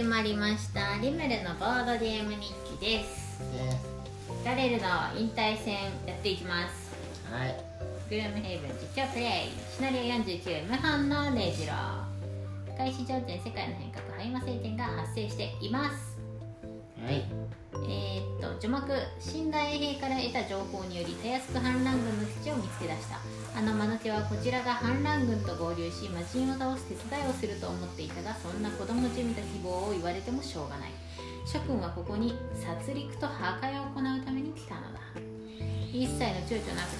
始まりました。リムルのボードゲーム日記です。ラレルの引退戦やっていきます。はい。グルームヘイブン実況プレイ。シナリオ49無反のネジロ。開始条件世界の変革ハイマ晴天が発生しています。はい。えーっと序幕信頼兵から得た情報によりたやすく反乱軍の基地を見つけ出したあの魔の手はこちらが反乱軍と合流し魔人を倒す手伝いをすると思っていたがそんな子供じみた希望を言われてもしょうがない。諸君はここに殺戮と破壊を行うために来たのだ。一切の躊躇なく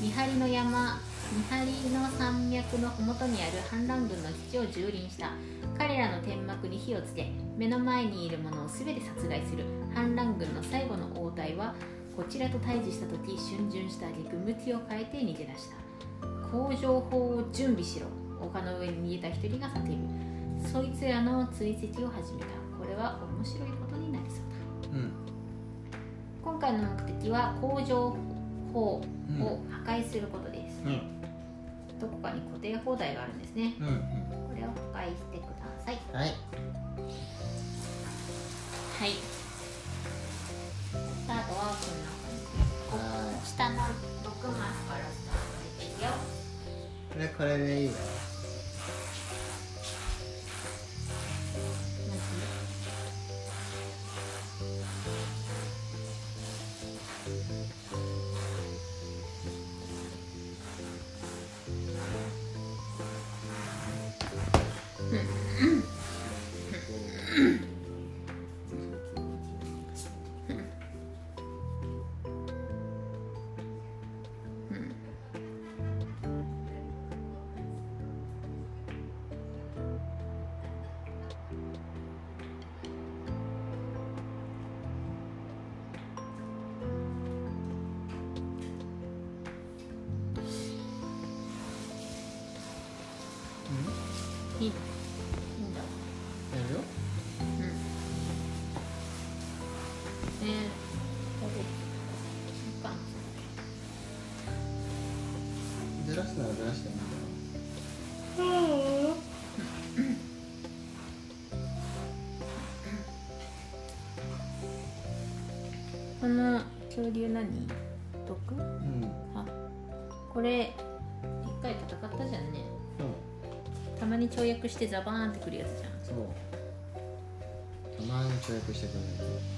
見張りの山見張りの山脈の麓にある反乱軍の基地を蹂躙した。彼らの天幕に火をつけ目の前にいる者を全て殺害する。反乱軍の最後の応対はこちらと対峙した時逡巡した挙句向きを変えて逃げ出した。工場法を準備しろ。丘の上に逃げた一人が叫ぶ。そいつらの追跡を始めた。これは面白いことになりそうだ。うん。今回の目的は工場法を破壊することです、うん。どこかに固定放題があるんですね。うんうん。これを破壊してください。はい。はい。スタートはこんな感じ。は下の6マスからスタートしていくよ。いこれこれでいいよずらすならずらしてもいいん。だよこの恐竜何？毒？うん。あこれ一回戦ったじゃんね。そうたまに跳躍してザバーンってくるやつじゃん。そう。たまに跳躍してくるやう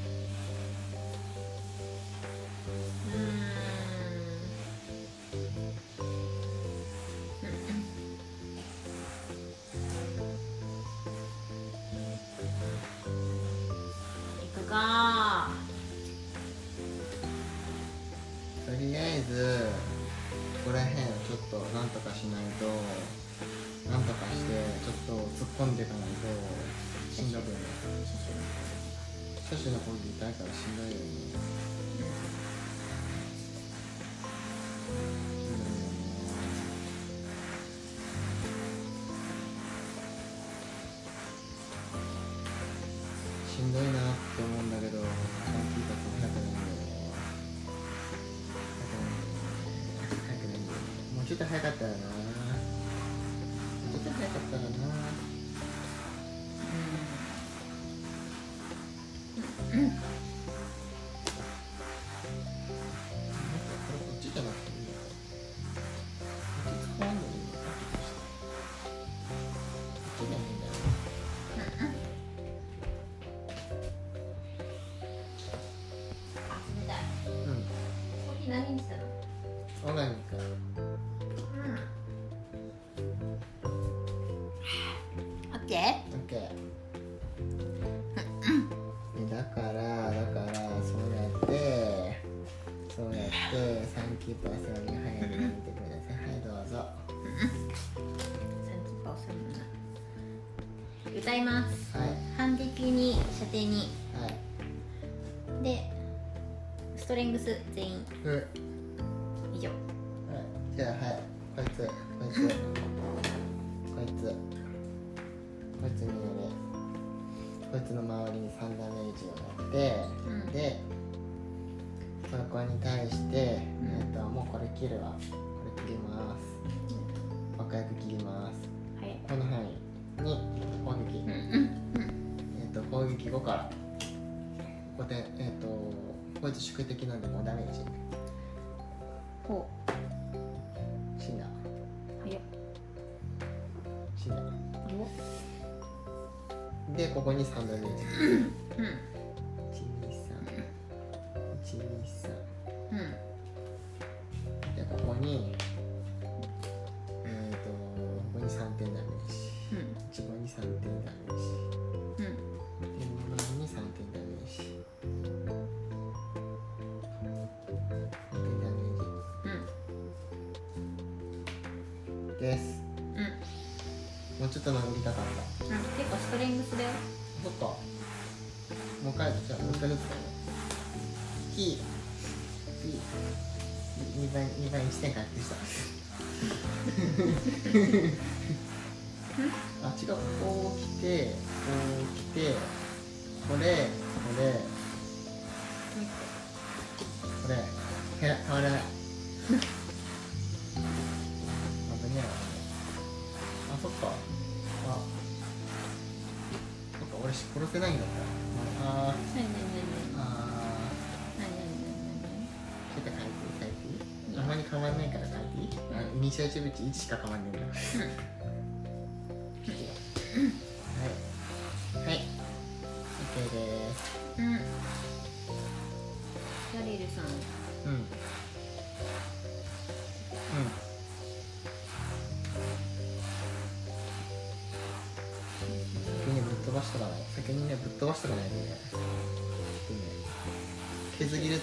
ここに3ダメージうん。123うん。でここにえっ、とここに3点ダメージうん。一番に3点ダメージうん。で右に3点ダメージですもうちょっと殴りたかった。うん結構ストレングスだよ。そっか。もう一回じゃあもう一回ずつだね。P P 2倍2倍にして回復した。あ違う。こう来てこう来てこれこれ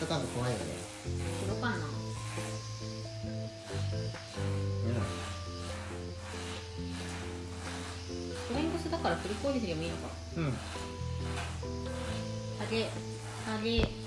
怖いよね。届かんなうんストレングスだからフル攻撃でもいいのか。うん。あげ。あげ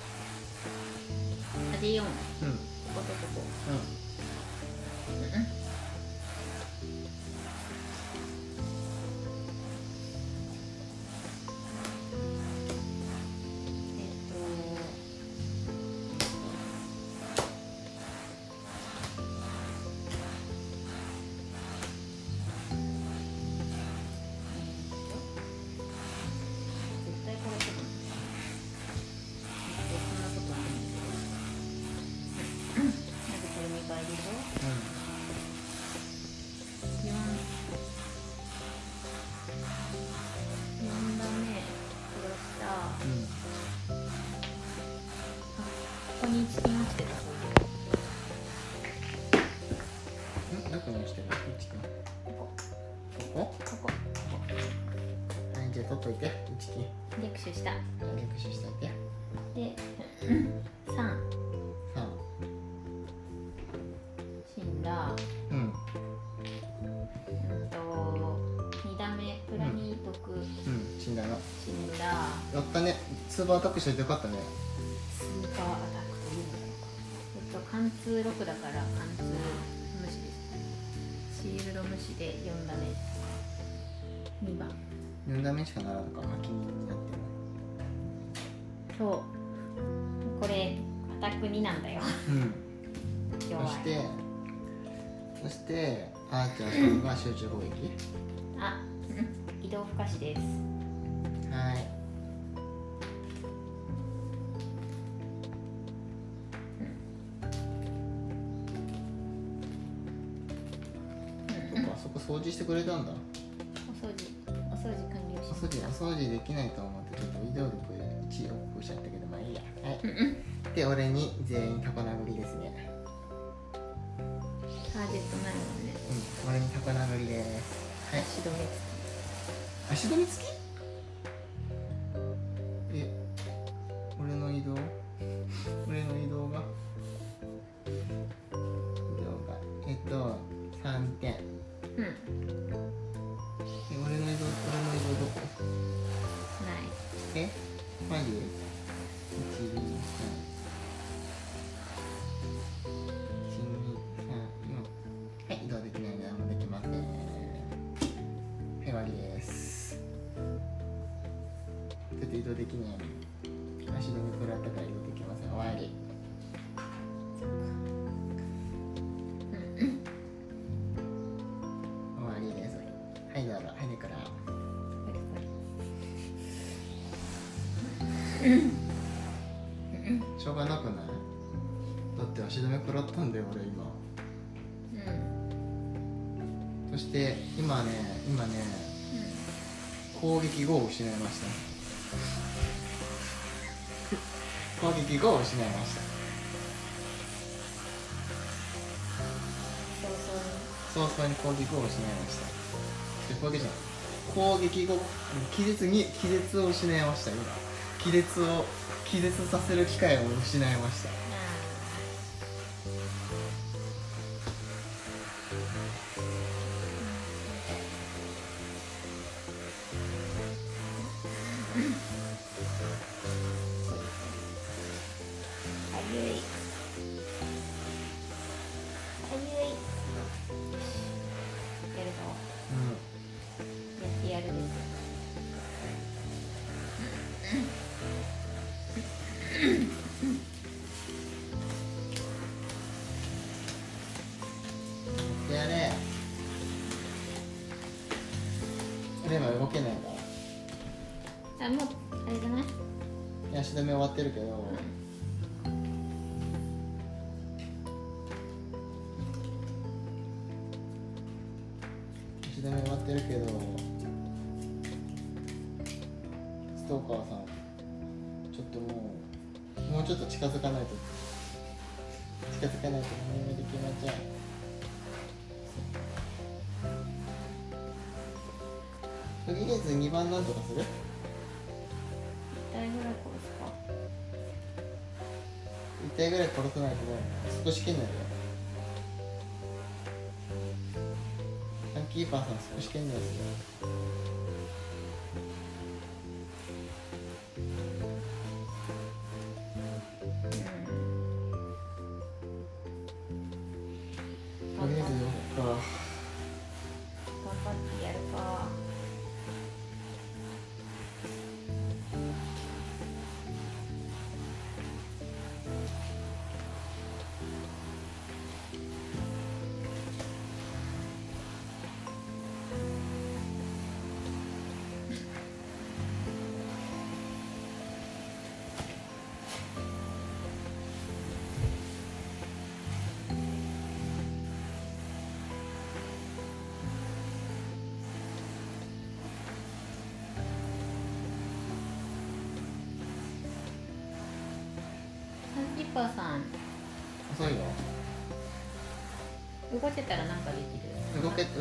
スーパーアタックしといてよかったね。スーパーアタックというのかえっと貫通6だから貫通無視です。シールド無視で4ダメ2番。4ダメしかならんのか巻きになってそう。これアタック2なんだよ。るうん。弱い。そしてそしてあーちゃんさんが集中攻撃。あうん。移動不可視です。はい掃除してくれたんだ。お掃除お掃除完了しお掃除お掃除できないと思ってちょっと移動力1をオフしちゃったけどまあいいや。はい。で俺に全員タコ殴りですね。ターゲットないもんね。うん俺にタコ殴りです。はい。足止め足止め付き？え俺の移動？俺の移動が？足止め食らったんだよ俺今。うん。そして今ね今ね攻撃5を失いました。攻撃5を失いました。早々に。攻撃を失いました。で攻撃じゃない攻撃後気絶に気絶を失いました今。気絶を気絶させる機会を失いましたレバ動けないから。あもうあれじゃない？足止め終わってるけど、足止め終わってるけど。ストーカーさんちょっともうもうちょっと近づかないと。近づかないと何もできませんとりあえず2番なんとかする？誰ぐらい殺すか。一体ぐらい殺さないとね。少し圏内だよサンキーパーさん少し圏内ですよ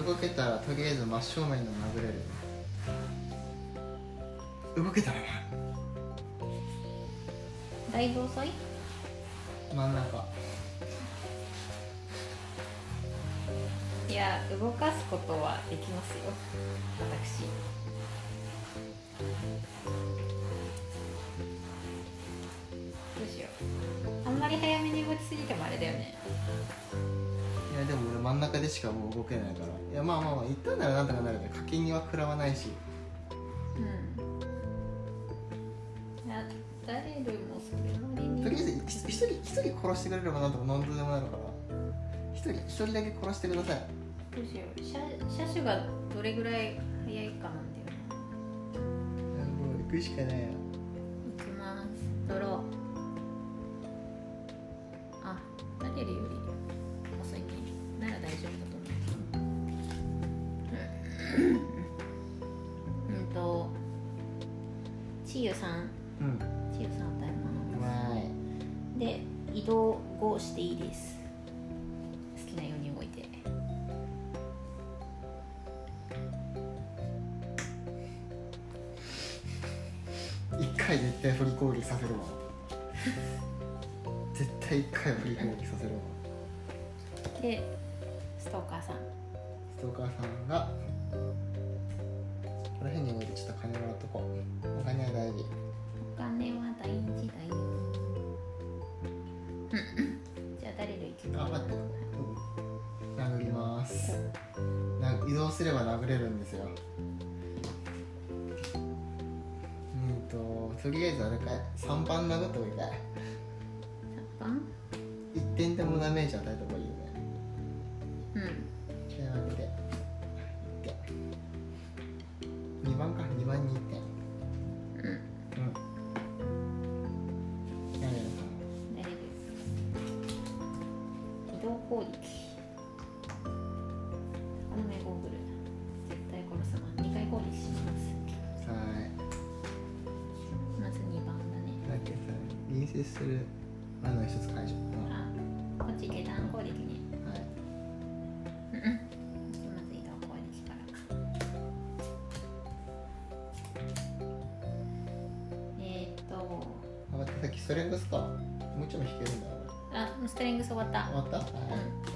動けたらとりあえず真正面に殴れる。動けたらな。だいぶ遅い真ん中。いや動かすことはできますよ。私。どうしよう。あんまり早めに動きすぎてもあれだよね。いやでも俺真ん中でしかもう動けないからいやまあまあまあ言ったんならなんとかなるけど課金には食らわないし。うん。いやダレルもそれなりに。とりあえず一一人一人殺してくれればなんとか何とでもなるから。一人一人だけ殺してください。どうしよう。車車種がどれぐらい速いかなんだよなもう行くしかないよいきます。ドローパン殴っても痛いパン？一点でもダメージ与えた方がいいよね。うん。というわけで二番か？二番に1点。攻撃。する。あの一つ解除、うんあこっち下段攻撃ねはいうん。うんまず移動攻撃から。えー、っと。ってさっきストレングスか？もうちょい引けるんだ。よあストレングス終わった。終わった？はい、うじ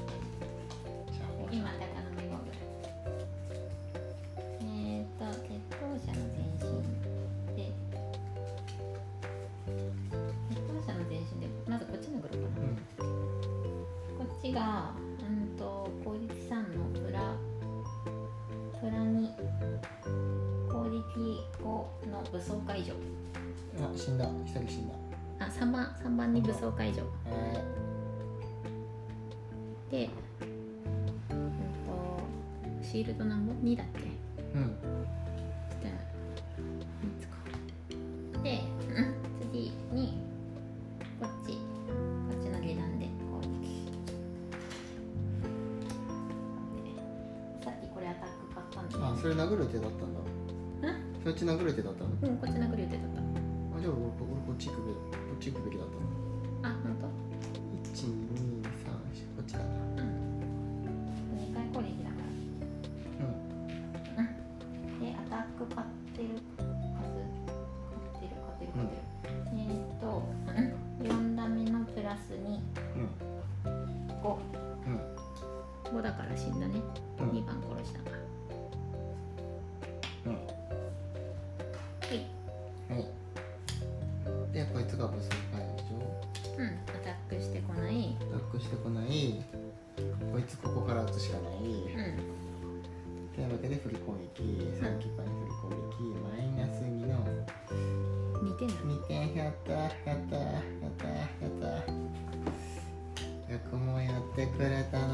ラスにうん五。うん五だから死んだね。うん二番殺したから。うんはい。はいでこいつが武装解除うん。アタックしてこない。アタックしてこないこいつここから撃つしかない、うん。というわけで振り攻撃やっ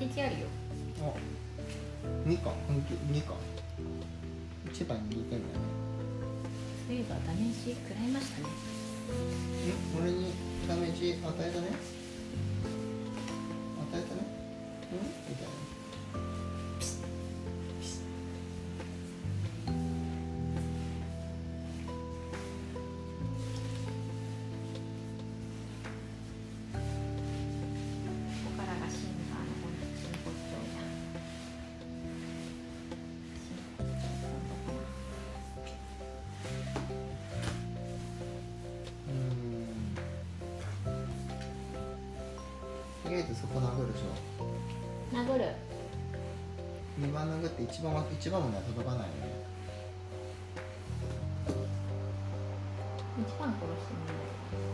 そういえば半日あるよ。お2か本気2か一番2点だね。そういえばダメージ食らいましたね。ん俺にダメージ与えたねとりあえずそこ殴るでしょな。殴る。2番殴って1番は一番までは届かないよね一番殺してもいいんだけど。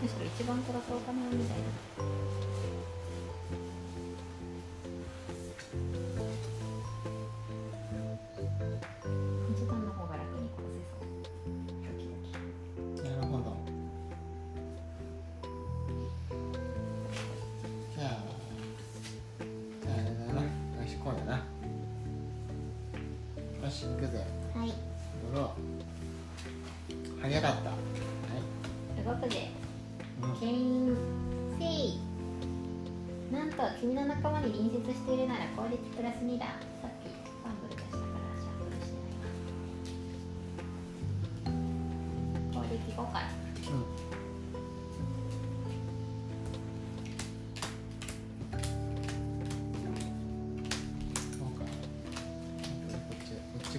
むしろ一番殺そうかなみたいな。よし行くぜはい。ドロー早かったはい動くぜ。うん牽引せい。なんと君の仲間に隣接しているなら攻撃プラス2だ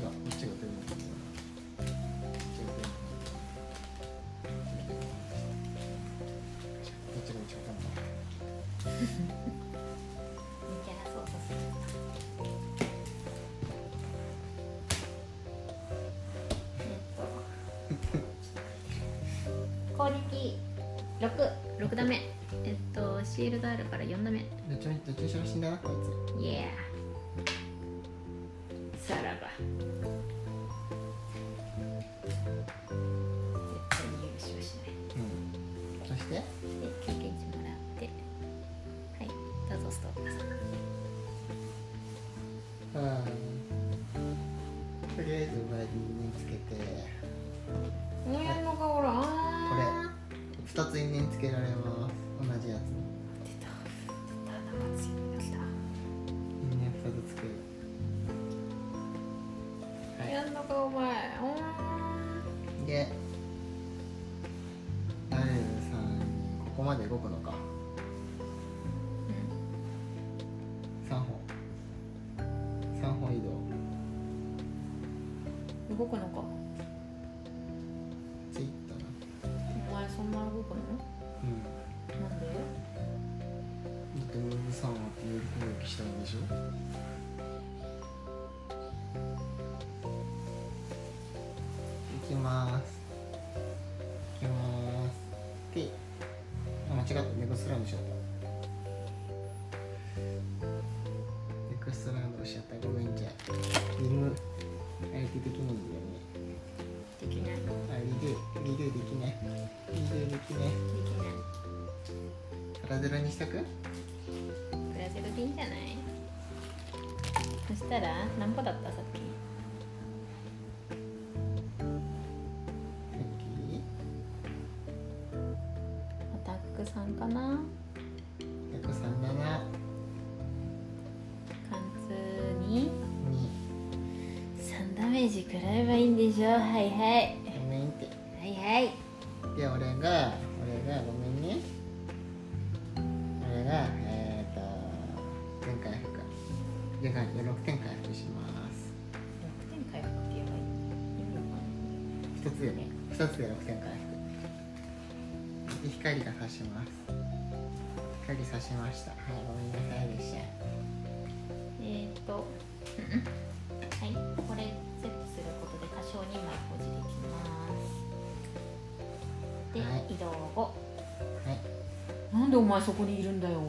ラ操作する。えっと攻撃66ダメえっとシールドあるから4ダメどっちもどっちにしろ死んだなこいイエーれ2つけられます。同じやつ出た。出たなんか強いの来た。因縁2つつけ。るはい。やんのかお前。おでダイルさんここまで動くのか。3本3本移動。うん動くのかストランドしちゃったネクストランドしちゃったごめんじゃリム相手できない。んだよねできない。あリレーリレーできない。リレーできないできない。パラゼロにしとく？プラゼルでいいんじゃない？そしたら何個だった？さっき。しょはいはい。ごめんって。はいはい。で俺が俺がごめんね。俺がえっ、ー、と全回復でかい6点回復します。6点回復ってやばい意味わかんない？1つでね。2つで6点回復。で光が差します。光差しました。はいごめんなさいでした。えー、っと移動後。はい。なんでお前そこにいるんだよ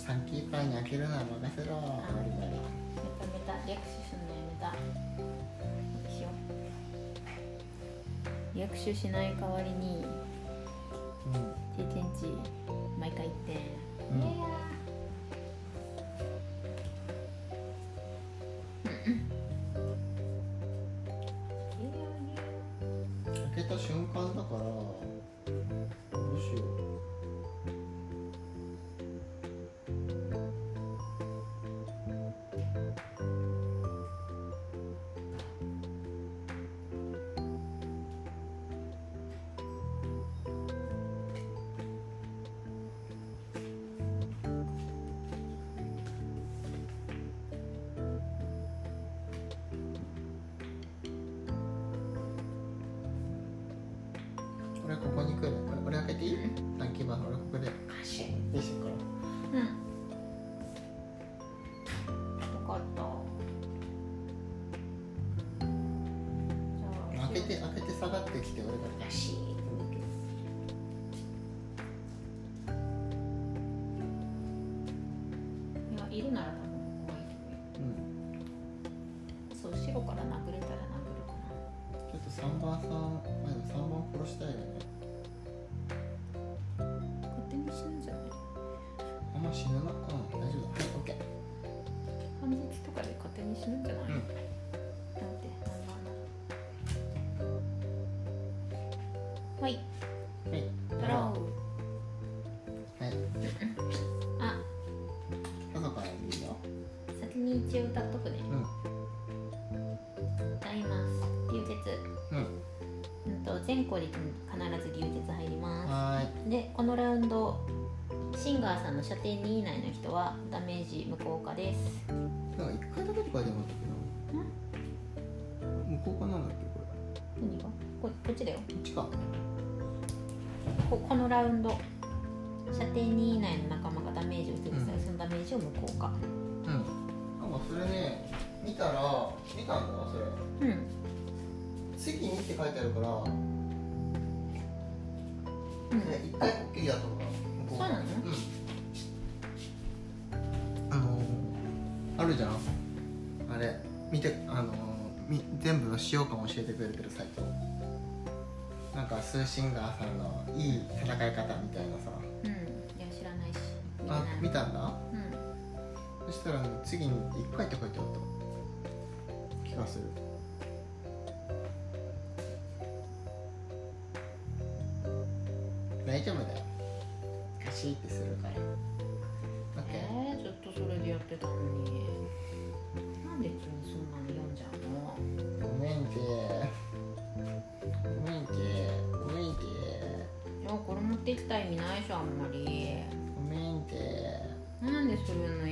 よしサンキーパーに開けるのは任せろ。バリバリやめたやめた略取すんのやめた。しよう略取しない代わりにうん。経験値毎回1点、うん。いや下がってきて俺がガシーって抜けるいやいるなら一応歌っとくね。うん。歌います。流鉄うん。うんと全攻撃に必ず流鉄入ります。でこのラウンドシンガーさんの射程2以内の人はダメージ無効化です。なんか一回だけとかでもあったけど向こうかなんだっけこれ。何が？ここっちだよ。こっちか。ここのラウンド射程2以内の仲間がダメージを受けた際、うん。そのダメージを無効化それね見たら見たんだそれ。うん。次にって書いてあるからうん。で一回こっきりやとかそうなの？うん。あのー、あるじゃん。あれ見てあのー、み全部の使用感を教えてくれてるサイト。なんかスーシンガーさんのいい戦い方みたいなさ。うん。いや知らないし。見てあ見たんだ？うんそしたら、ね、次に1回って書いてあった気がする。大丈夫だよ。カシーってするから。OK えー、ずっとそれでやってたのに。なんで急にそんなの読んじゃうの？ごめんてごめんてごめんていやこれ持ってきた意味ないでしょあんまり。ごめんてなんでそれの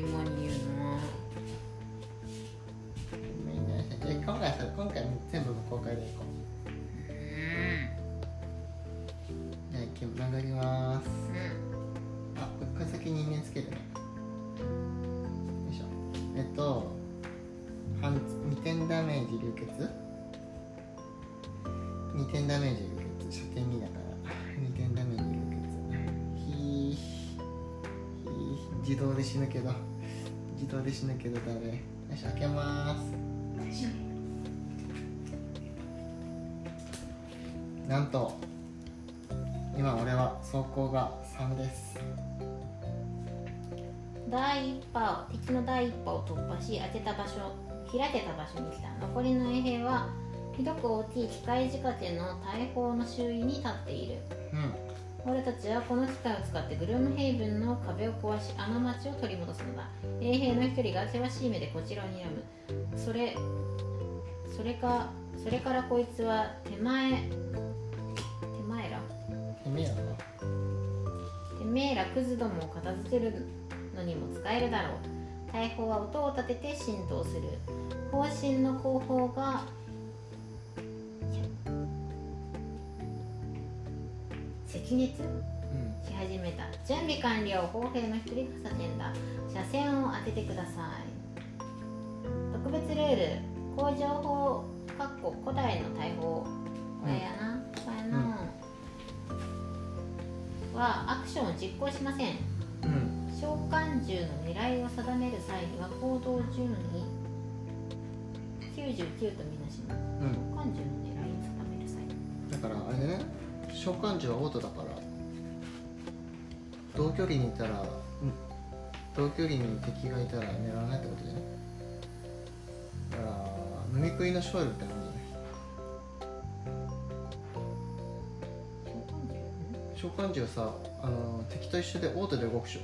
2点ダメージ流血射程2だから2点ダメージ流血ひーひー自動で死ぬけど。自動で死ぬけどダメよし開けます。なんと今俺は走行が3です。第一波を敵の第一波を突破し当てた場所開けた場所に来た。残りの衛兵はひどく大きい機械仕掛けの大砲の周囲に立っている。うん。俺たちはこの機械を使ってグルームヘイブンの壁を壊しあの町を取り戻すのだ。衛兵の一人が険しい目でこちらを睨むそれそれかそれからこいつは手前手前ら。てめえやな。てめえらクズどもを片付けるのにも使えるだろう。大砲は音を立てて浸透する。方針の後方が赤熱うん。し始めた。準備完了。砲兵の一人が叫んだ。車線を当ててください。特別ルール。工場法かっこ古代の大砲。これやな、これの、はアクションを実行しません。うん。召喚銃の狙いを定める際には行動順位。99とみなします。うん。召喚銃の狙いを定める際。だからあれね召喚銃はオートだから同距離にいたらん。同距離に敵がいたら狙わないってことじゃない？だから飲み食いの勝利って感じね召喚銃ん召喚銃はさあの敵と一緒でオートで動くでしょ？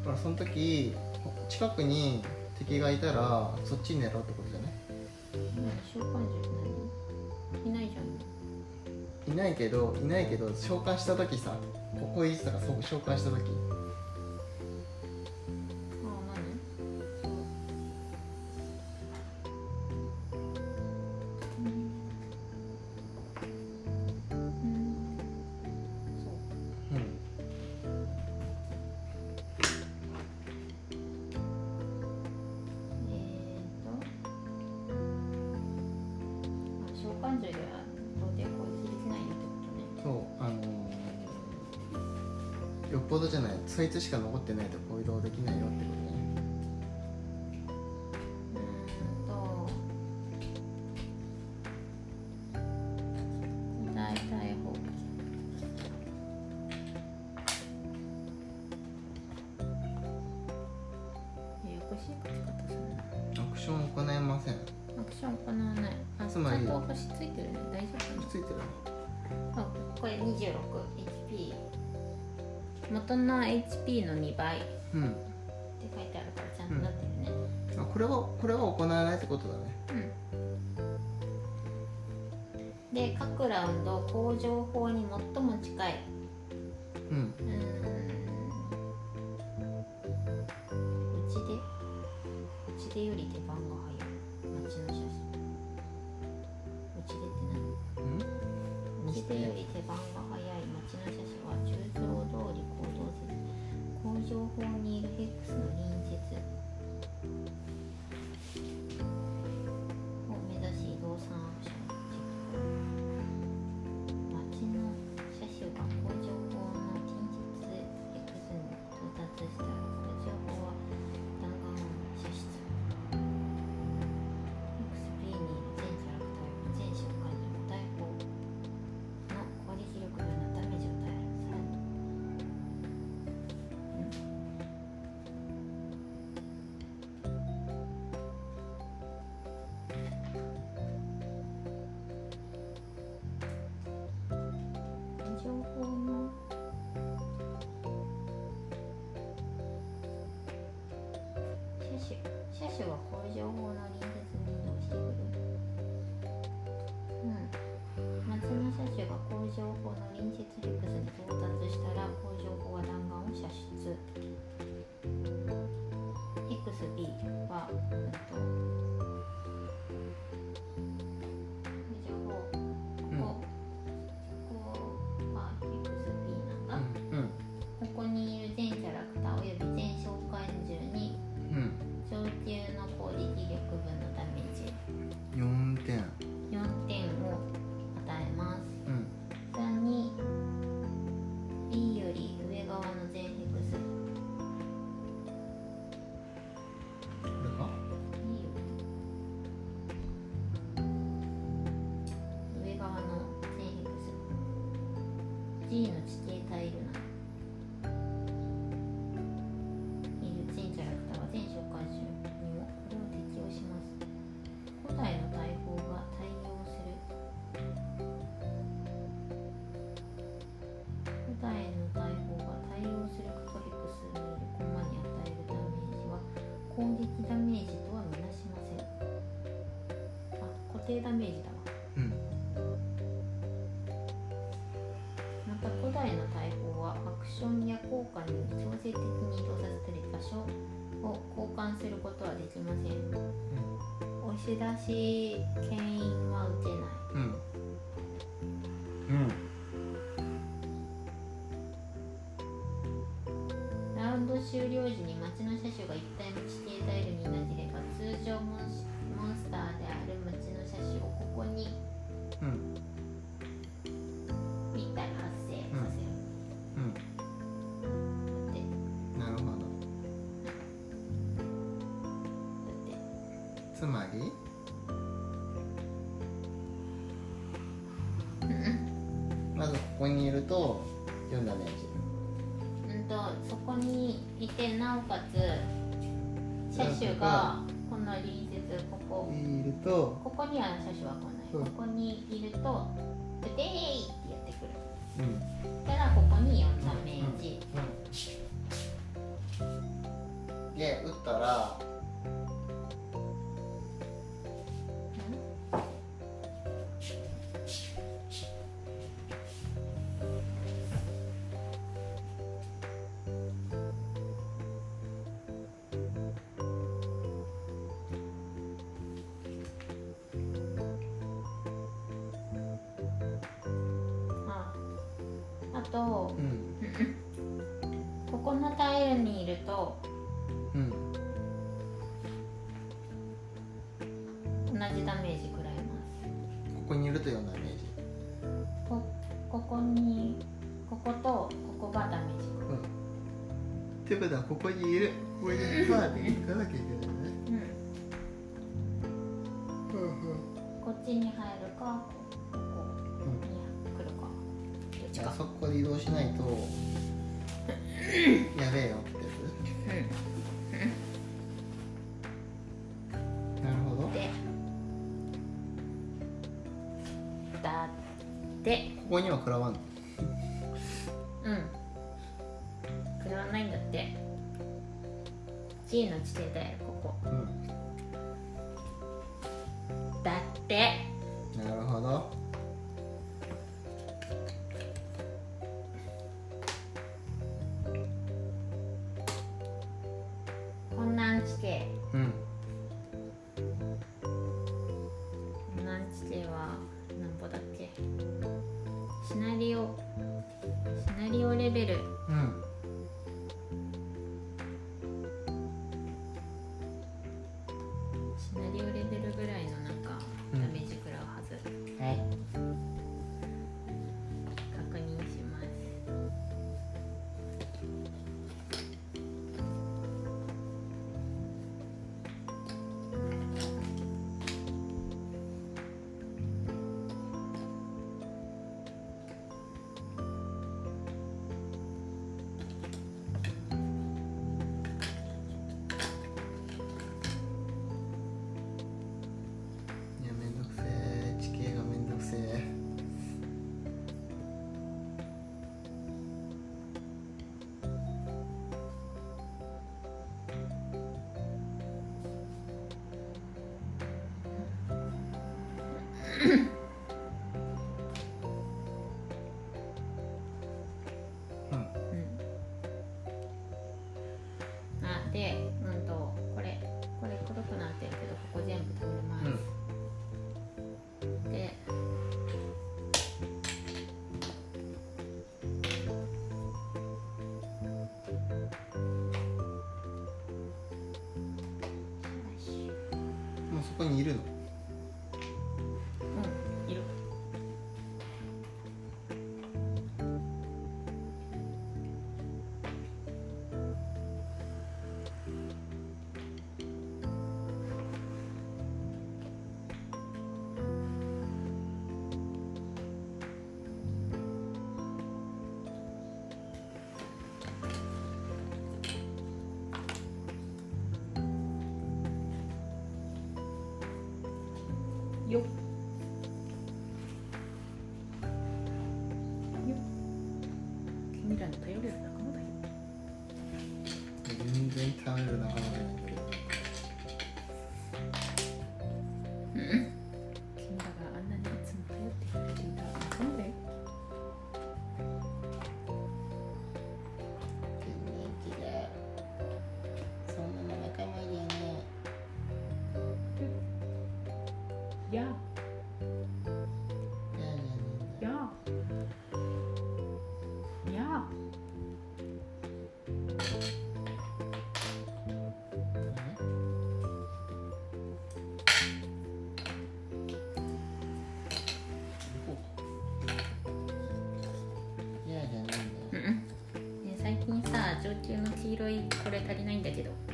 だからその時近くに敵がいたらそっちに狙うってことじゃない？うんないけどいないけど召喚した時さここいつとかそう召喚した時。攻撃ダメージとはみなしません。あ固定ダメージだわ。うん。また古代の大砲はアクションや効果により強制的に移動させたり場所を交換することはできません、うん、押し出し牽引最初分かんない、うん、ここにいるとこにこことここがダメージ、うん、ってことはここにいるここに行かなきゃいけないね、うん、うんうん、こっちに入るかここに来るか、う、そこで移動しないと。やべえよ。枕ワン Mm-hmm. 黄色いこれ足りないんだけど。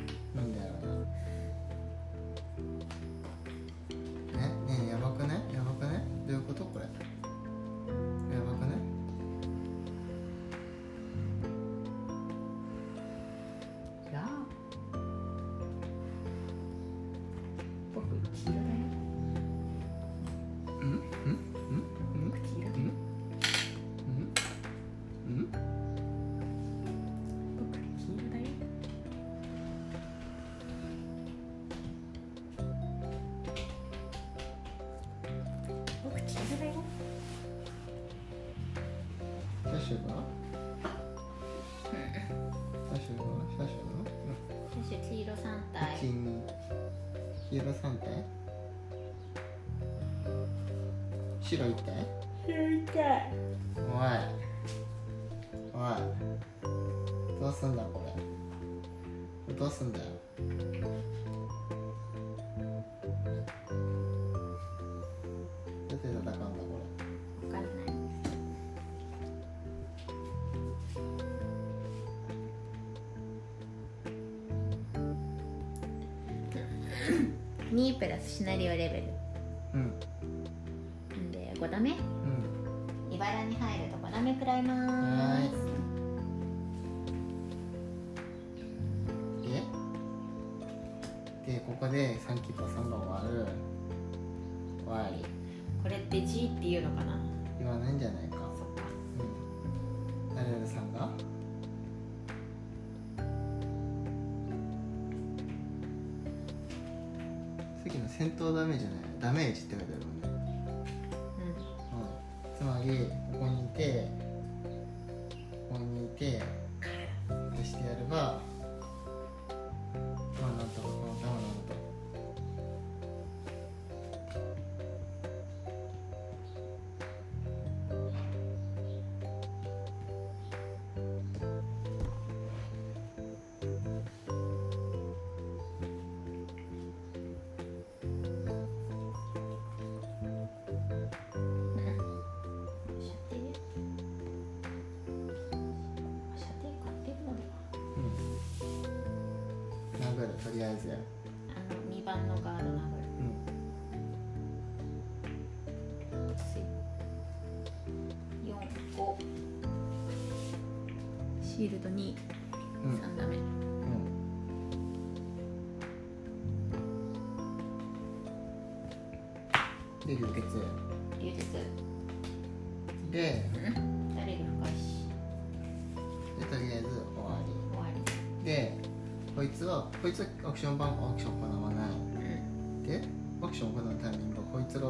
後ろ行行きたいおい。おい。どうすんだこれ？どうすんだよ？どうやって戦うんだこれ？分かんない。2プラスシナリオレベル。さっきの戦闘ダメージじゃないダメージって書いてあるもんね。ううん、つまりここにいてここにいてこうしてやれば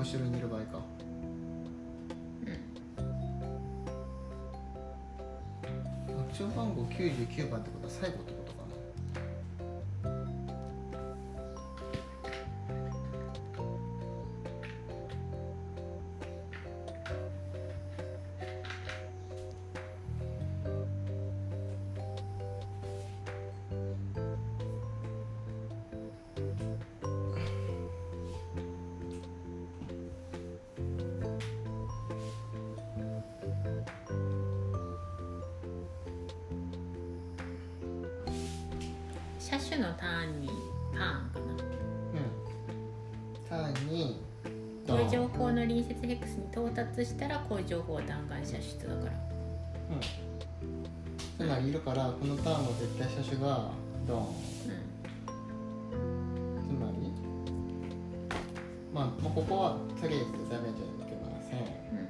後ろにいる場合か。アクション番号99番ってことは最後ってのターンにパーンかななうん。ターンに。こういう情報の隣接ヘックスに到達したらこういう情報を弾丸射出だから。うん。つまりいるからこのターンは絶対車種がドーンうつまりまあ、まあ、ここはとりあえずダメージは受けません。ん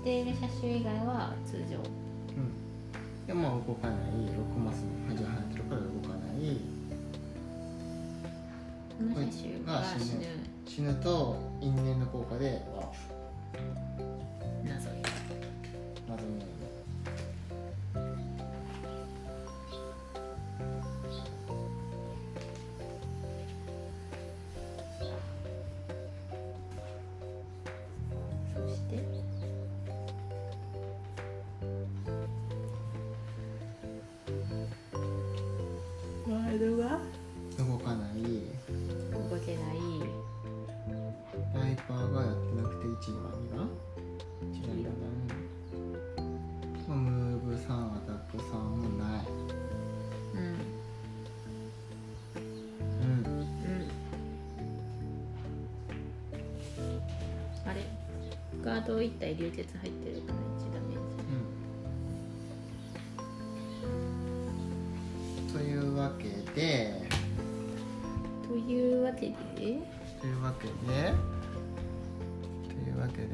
している車種以外は通常。うん。でもまあ動かない。6マスの端が離れてるから動かない。この車種が死ぬ。死ぬ。と因縁の効果で。謎。よプ謎のガード1体流血入ってるから1ダメーうんというわけでジというわけでというわけでというわけで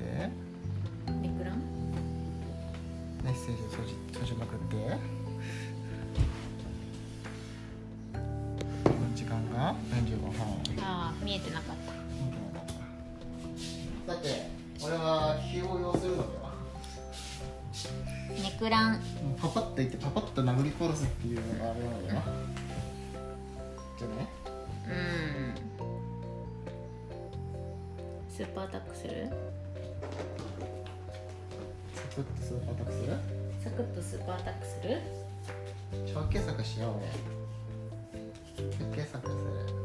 エクラン？メッセージ閉じ閉じまくってこの時間が45分ああ見えてなかった。だって俺は気を要するのではネクラン。パパッと言ってパパッと殴り殺すっていうのがあるのではじゃあね。うん。スーパーアタックする？サクッとスーパーアタックする？サクッとスーパーアタックする？小計作しよう俺小計作する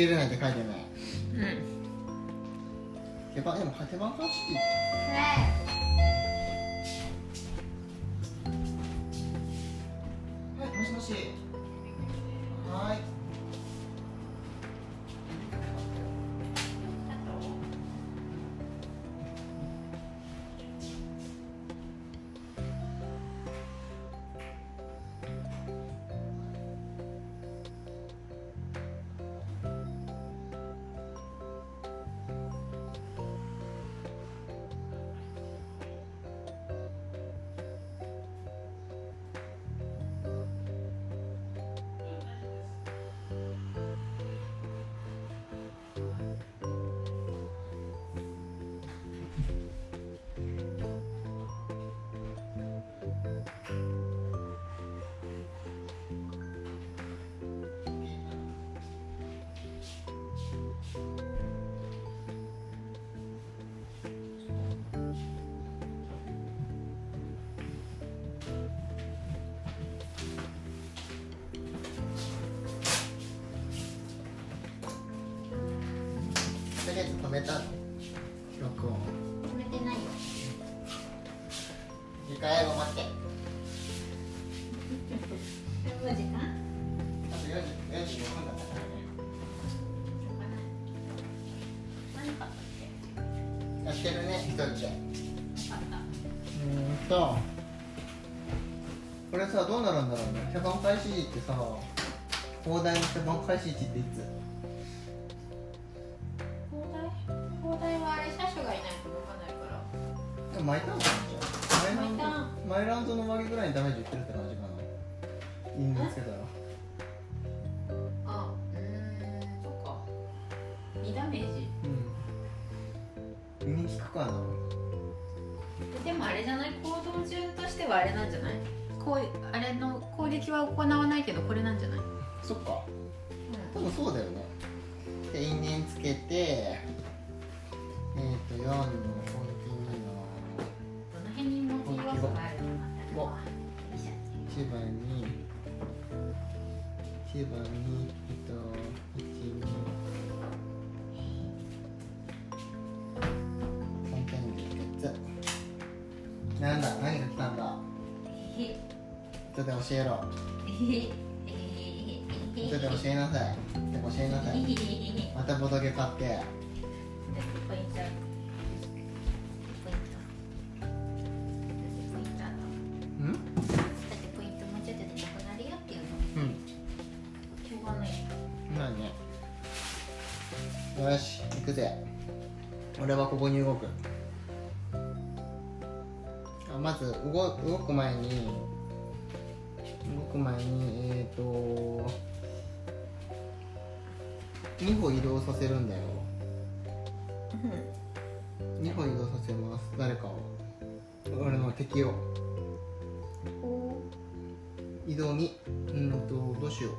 けれないって書いてない。うん。手番でも手番貸していはいもしもし。めた録音止めてないよ時間や待って分だったからねやってるねでこれさどうなるんだろうね。手番開始時ってさ放題の手番開始時っていつ？いいのつけたらあうんそっか。2ダメージ。うん。耳効くかな。でもあれじゃない？行動順としてはあれなんじゃない？こうあれの攻撃は行わないけどこれなんじゃない？そっか、うん、多分そうだよね。で因縁つけてえっ、ー、と4 1番に糸を1 2本点でつ。だ？何が来たんだ？後で教えろ。後で教えなさい。教えなさい。またボトゲ買って。ず動動く前に動く前にえっ、ー、と2歩移動させるんだよ。2歩移動させます。誰かを。俺の敵を。お移動にうんとどうしよう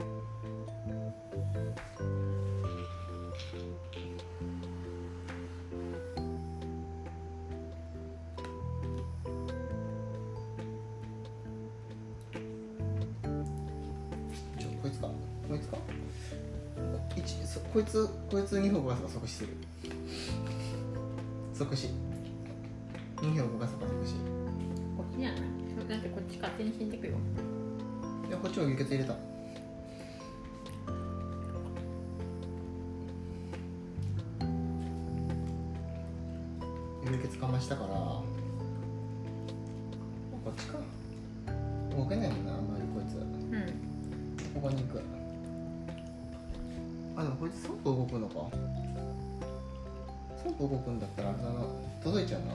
こいつこいつ2歩動かせば即死する。即死2歩動かせば即死こっちじゃないだってこっち勝手に死んでくよ。いやこっちも輸血入れた。輸血かましたから。こっちかあでもこいつ3歩動くのか。3歩動くんだったらあの届いちゃうな。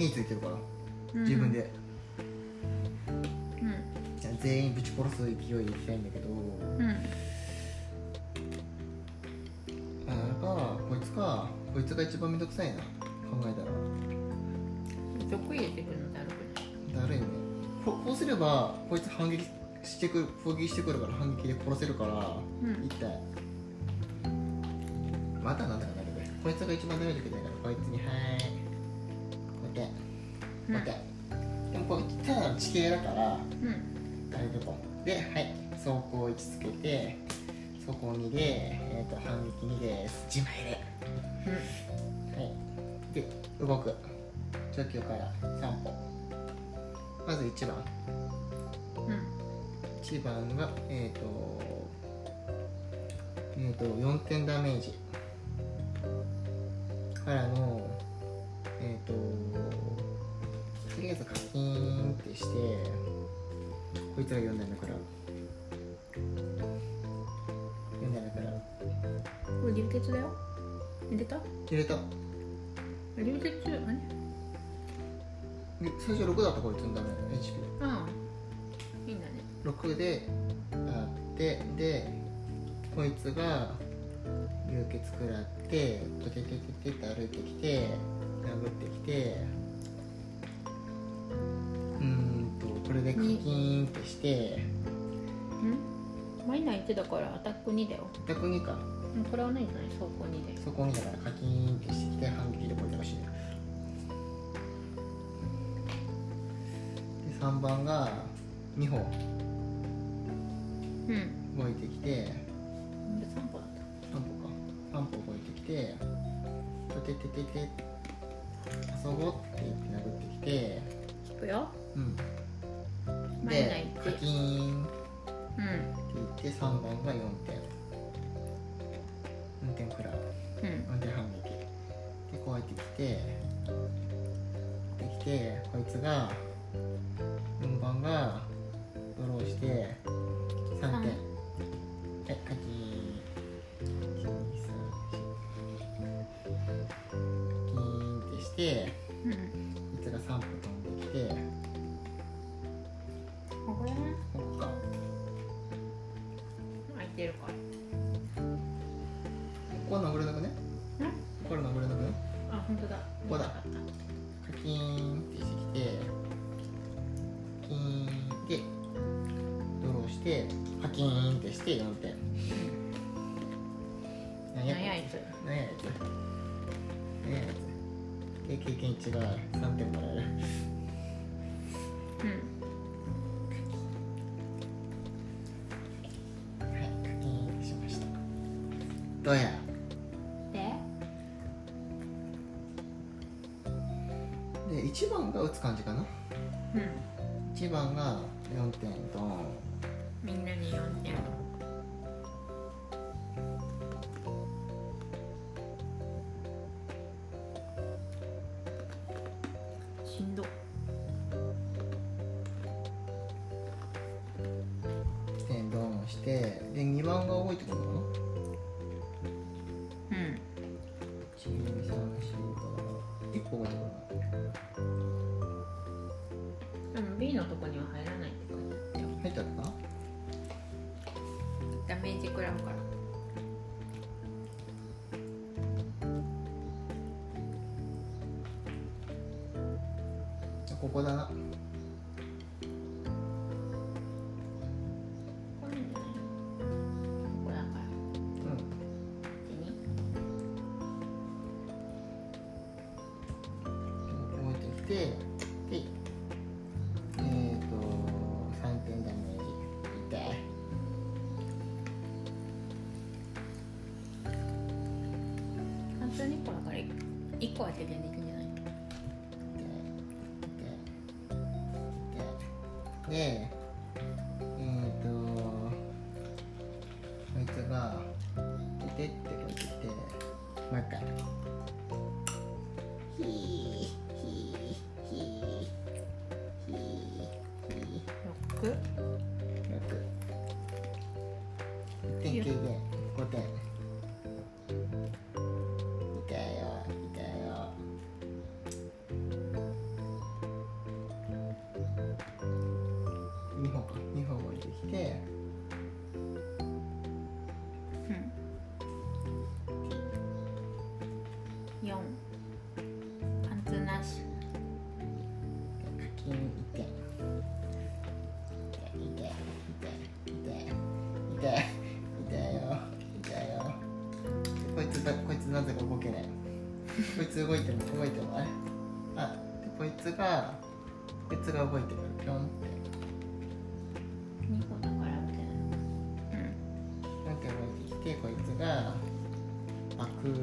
2で反撃2ついてるから。自分で、うん。じゃあ全員ぶち殺す勢いでいきたいんだけど。うん。あかこいつか。こいつが一番めんどくさいな。考えたら。毒入れてくるのだるくないだるいね。ここうすればこいつ反撃してくる攻撃してくるから反撃で殺せるから、うん。痛い。またなんだかなるべ。こいつが一番ダメージ受けてないからこいつにはーいうやって、でもこれただの地形だからうん。大丈夫ではい走行位置つけて走行2で、えー、と反撃2です。自前で。はい。で動く。状況から3歩。まず1番。うん。うん1番がえっ、とえっ、と4点ダメージ。からのえっ、ととりあえず課金ってしてこいつが4段目から。4段目から。これ流血だよ。入れた？入れた。流血あれで最初6だったこいつのダメ HP ああいいんだね。6であってでこいつが流血食らってトテテテテって歩いてきて殴ってきてこれでカキーンってして。うん？マイナー1だからアタック2だよ。逆にか。うんこれはないんじゃない走行2で。そこにだからカキーンってしてきて反撃でこいつが死ぬで3番が2歩うん。動いてきて。で3歩だっ3歩か。3歩動いてきて「とてててて遊ぼう」って言って殴ってきて。たいくよ。うんここは殴れなくねこれ殴れなくねあ本当だ。ここだ。カキーンってしてきてキーンでドローしてカキーンってして四点。何ややいつ？何ややいつ？何ややいつ？で経験値が三点もらえる。で、えー、と、こいつが、いてってこう言って、もう一回。ひー、ひー、ひー、ひー、ひ6ー、6。1点、5点。こいつがこいつが動いてる。ピョンって。2個だからみたいな。なんか動いてきてこいつがパクーっ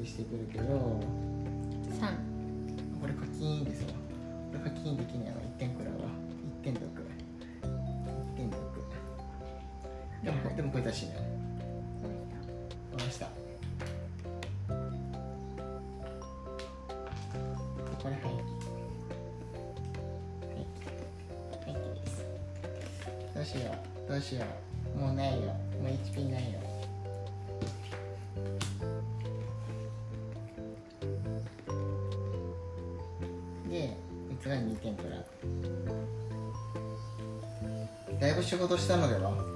てしてくるけど。うん3これ課金ですわ。これ課金できないわ1点くらいは1点得。1点得。でもでもこいつはしないしよう。どうしよう。もうないよ。もう HP ないよ。でこいつが2点くらいだいぶ仕事したのでは？